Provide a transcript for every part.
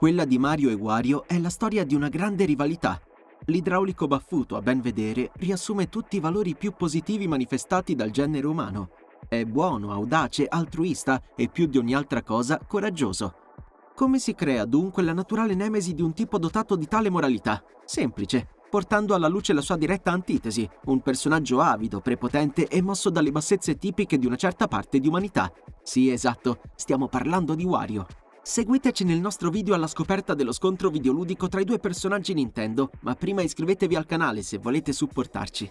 Quella di Mario e Wario è la storia di una grande rivalità. L'idraulico baffuto, a ben vedere, riassume tutti i valori più positivi manifestati dal genere umano. È buono, audace, altruista e più di ogni altra cosa coraggioso. Come si crea dunque la naturale nemesi di un tipo dotato di tale moralità? Semplice, portando alla luce la sua diretta antitesi, un personaggio avido, prepotente e mosso dalle bassezze tipiche di una certa parte di umanità. Sì, esatto, stiamo parlando di Wario. Seguiteci nel nostro video alla scoperta dello scontro videoludico tra i due personaggi Nintendo, ma prima iscrivetevi al canale se volete supportarci.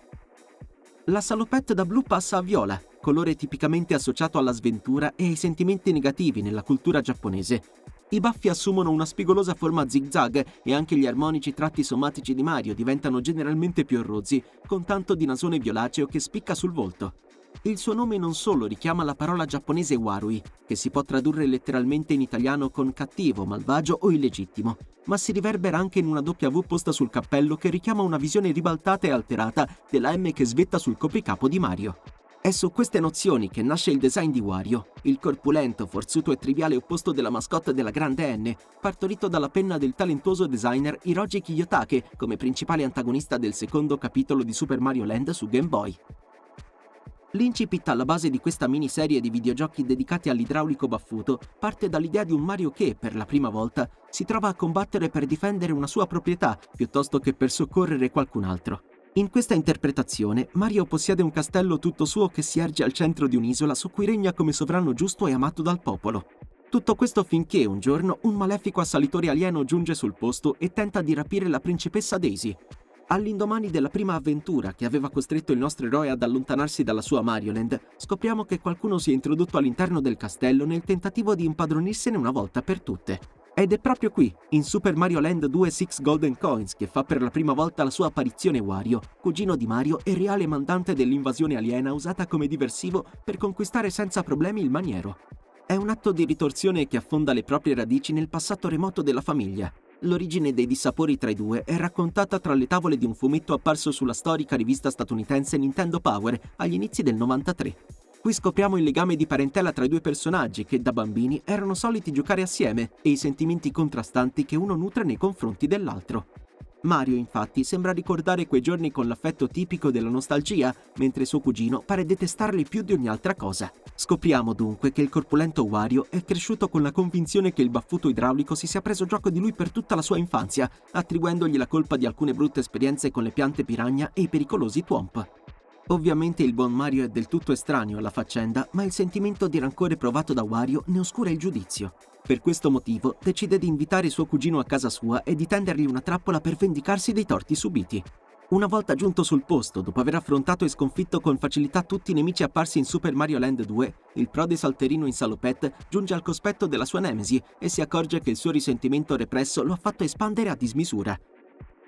La salopette da blu passa a viola, colore tipicamente associato alla sventura e ai sentimenti negativi nella cultura giapponese. I baffi assumono una spigolosa forma zigzag e anche gli armonici tratti somatici di Mario diventano generalmente più rozzi, con tanto di nasone violaceo che spicca sul volto. Il suo nome non solo richiama la parola giapponese warui, che si può tradurre letteralmente in italiano con cattivo, malvagio o illegittimo, ma si riverbera anche in una W posta sul cappello che richiama una visione ribaltata e alterata della M che svetta sul copricapo di Mario. È su queste nozioni che nasce il design di Wario, il corpulento, forzuto e triviale opposto della mascotte della grande N, partorito dalla penna del talentuoso designer Hiroji Kiyotake come principale antagonista del secondo capitolo di Super Mario Land su Game Boy. L'incipit alla base di questa miniserie di videogiochi dedicati all'idraulico baffuto parte dall'idea di un Mario che, per la prima volta, si trova a combattere per difendere una sua proprietà piuttosto che per soccorrere qualcun altro. In questa interpretazione, Mario possiede un castello tutto suo che si erge al centro di un'isola su cui regna come sovrano giusto e amato dal popolo. Tutto questo finché un giorno un malefico assalitore alieno giunge sul posto e tenta di rapire la principessa Daisy. All'indomani della prima avventura che aveva costretto il nostro eroe ad allontanarsi dalla sua Marioland, scopriamo che qualcuno si è introdotto all'interno del castello nel tentativo di impadronirsene una volta per tutte. Ed è proprio qui, in Super Mario Land 2 Six Golden Coins, che fa per la prima volta la sua apparizione Wario, cugino di Mario e reale mandante dell'invasione aliena usata come diversivo per conquistare senza problemi il maniero. È un atto di ritorsione che affonda le proprie radici nel passato remoto della famiglia. L'origine dei dissapori tra i due è raccontata tra le tavole di un fumetto apparso sulla storica rivista statunitense Nintendo Power agli inizi del 93. Qui scopriamo il legame di parentela tra i due personaggi che da bambini erano soliti giocare assieme e i sentimenti contrastanti che uno nutre nei confronti dell'altro. Mario infatti sembra ricordare quei giorni con l'affetto tipico della nostalgia, mentre suo cugino pare detestarli più di ogni altra cosa. Scopriamo dunque che il corpulento Wario è cresciuto con la convinzione che il baffuto idraulico si sia preso gioco di lui per tutta la sua infanzia, attribuendogli la colpa di alcune brutte esperienze con le piante piragna e i pericolosi Twomp. Ovviamente il buon Mario è del tutto estraneo alla faccenda, ma il sentimento di rancore provato da Wario ne oscura il giudizio. Per questo motivo decide di invitare suo cugino a casa sua e di tendergli una trappola per vendicarsi dei torti subiti. Una volta giunto sul posto, dopo aver affrontato e sconfitto con facilità tutti i nemici apparsi in Super Mario Land 2, il prode salterino in salopette giunge al cospetto della sua nemesi e si accorge che il suo risentimento represso lo ha fatto espandere a dismisura.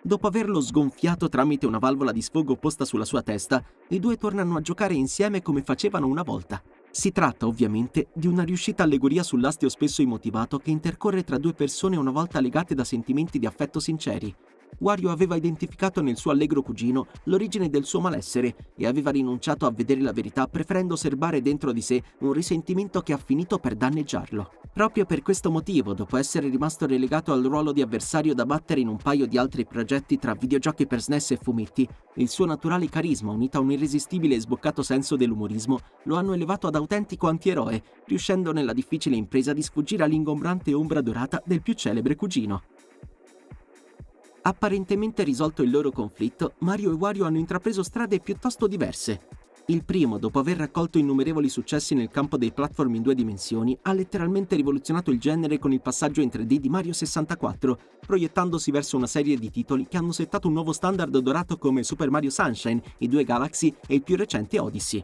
Dopo averlo sgonfiato tramite una valvola di sfogo posta sulla sua testa, i due tornano a giocare insieme come facevano una volta. Si tratta ovviamente di una riuscita allegoria sull'astio spesso immotivato che intercorre tra due persone una volta legate da sentimenti di affetto sinceri, Wario aveva identificato nel suo allegro cugino l'origine del suo malessere e aveva rinunciato a vedere la verità preferendo serbare dentro di sé un risentimento che ha finito per danneggiarlo. Proprio per questo motivo, dopo essere rimasto relegato al ruolo di avversario da battere in un paio di altri progetti tra videogiochi per SNES e fumetti, il suo naturale carisma unito a un irresistibile e sboccato senso dell'umorismo lo hanno elevato ad autentico antieroe, riuscendo nella difficile impresa di sfuggire all'ingombrante ombra dorata del più celebre cugino. Apparentemente risolto il loro conflitto, Mario e Wario hanno intrapreso strade piuttosto diverse. Il primo, dopo aver raccolto innumerevoli successi nel campo dei platform in due dimensioni, ha letteralmente rivoluzionato il genere con il passaggio in 3D di Mario 64, proiettandosi verso una serie di titoli che hanno settato un nuovo standard dorato come Super Mario Sunshine, i due Galaxy e il più recente Odyssey.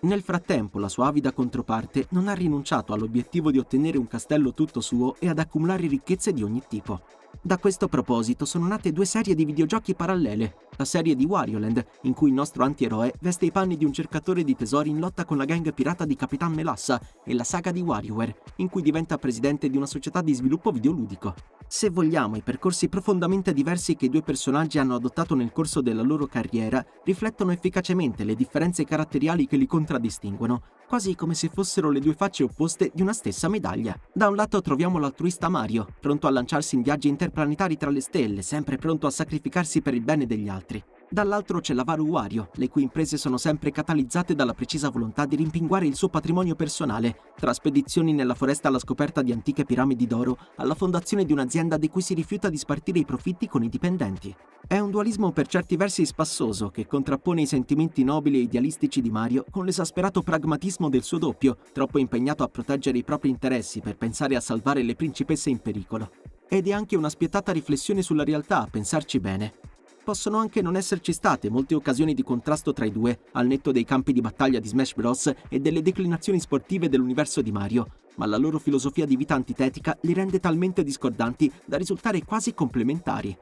Nel frattempo, la sua avida controparte non ha rinunciato all'obiettivo di ottenere un castello tutto suo e ad accumulare ricchezze di ogni tipo. Da questo proposito sono nate due serie di videogiochi parallele, la serie di Wario Land, in cui il nostro antieroe veste i panni di un cercatore di tesori in lotta con la gang pirata di Capitan Melassa, e la saga di WarioWare, in cui diventa presidente di una società di sviluppo videoludico. Se vogliamo, i percorsi profondamente diversi che i due personaggi hanno adottato nel corso della loro carriera riflettono efficacemente le differenze caratteriali che li contraddistinguono, quasi come se fossero le due facce opposte di una stessa medaglia. Da un lato troviamo l'altruista Mario, pronto a lanciarsi in viaggi interplanetari tra le stelle, sempre pronto a sacrificarsi per il bene degli altri. Dall'altro c'è l'avaro Wario, le cui imprese sono sempre catalizzate dalla precisa volontà di rimpinguare il suo patrimonio personale, tra spedizioni nella foresta alla scoperta di antiche piramidi d'oro alla fondazione di un'azienda di cui si rifiuta di spartire i profitti con i dipendenti. È un dualismo per certi versi spassoso che contrappone i sentimenti nobili e idealistici di Mario con l'esasperato pragmatismo del suo doppio, troppo impegnato a proteggere i propri interessi per pensare a salvare le principesse in pericolo. Ed è anche una spietata riflessione sulla realtà, a pensarci bene possono anche non esserci state molte occasioni di contrasto tra i due, al netto dei campi di battaglia di Smash Bros. e delle declinazioni sportive dell'universo di Mario, ma la loro filosofia di vita antitetica li rende talmente discordanti da risultare quasi complementari.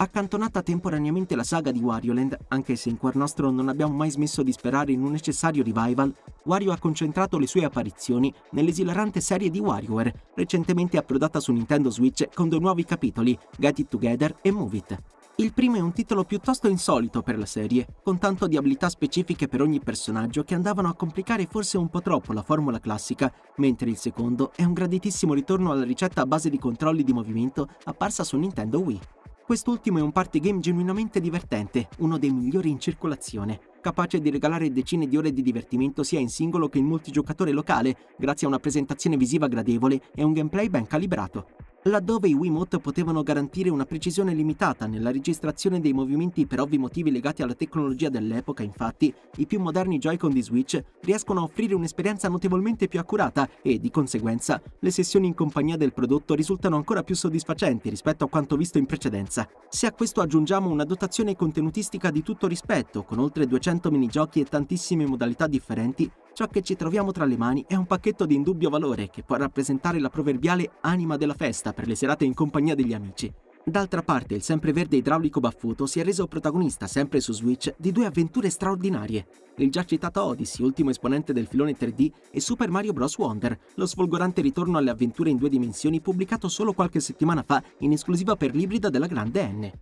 Accantonata temporaneamente la saga di Wario Land, anche se in cuor nostro non abbiamo mai smesso di sperare in un necessario revival, Wario ha concentrato le sue apparizioni nell'esilarante serie di WarioWare, recentemente approdata su Nintendo Switch con due nuovi capitoli, Get It Together e Move It. Il primo è un titolo piuttosto insolito per la serie, con tanto di abilità specifiche per ogni personaggio che andavano a complicare forse un po' troppo la formula classica, mentre il secondo è un graditissimo ritorno alla ricetta a base di controlli di movimento apparsa su Nintendo Wii. Quest'ultimo è un party game genuinamente divertente, uno dei migliori in circolazione, capace di regalare decine di ore di divertimento sia in singolo che in multigiocatore locale, grazie a una presentazione visiva gradevole e un gameplay ben calibrato laddove i Wiimote potevano garantire una precisione limitata nella registrazione dei movimenti per ovvi motivi legati alla tecnologia dell'epoca, infatti, i più moderni Joy-Con di Switch riescono a offrire un'esperienza notevolmente più accurata e, di conseguenza, le sessioni in compagnia del prodotto risultano ancora più soddisfacenti rispetto a quanto visto in precedenza. Se a questo aggiungiamo una dotazione contenutistica di tutto rispetto, con oltre 200 minigiochi e tantissime modalità differenti, Ciò che ci troviamo tra le mani è un pacchetto di indubbio valore che può rappresentare la proverbiale anima della festa per le serate in compagnia degli amici. D'altra parte, il sempreverde idraulico baffuto si è reso protagonista, sempre su Switch, di due avventure straordinarie. Il già citato Odyssey, ultimo esponente del filone 3D, e Super Mario Bros. Wonder, lo sfolgorante ritorno alle avventure in due dimensioni pubblicato solo qualche settimana fa in esclusiva per l'ibrida della grande N.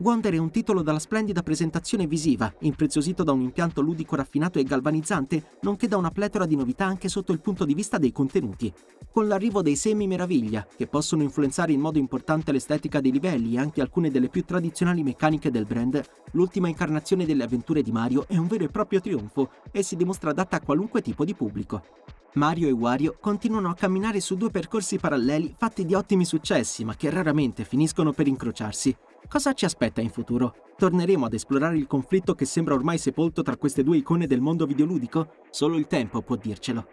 Wonder è un titolo dalla splendida presentazione visiva, impreziosito da un impianto ludico raffinato e galvanizzante, nonché da una pletora di novità anche sotto il punto di vista dei contenuti. Con l'arrivo dei semi meraviglia, che possono influenzare in modo importante l'estetica dei livelli e anche alcune delle più tradizionali meccaniche del brand, l'ultima incarnazione delle avventure di Mario è un vero e proprio trionfo e si dimostra adatta a qualunque tipo di pubblico. Mario e Wario continuano a camminare su due percorsi paralleli fatti di ottimi successi, ma che raramente finiscono per incrociarsi. Cosa ci aspetta in futuro? Torneremo ad esplorare il conflitto che sembra ormai sepolto tra queste due icone del mondo videoludico? Solo il tempo può dircelo.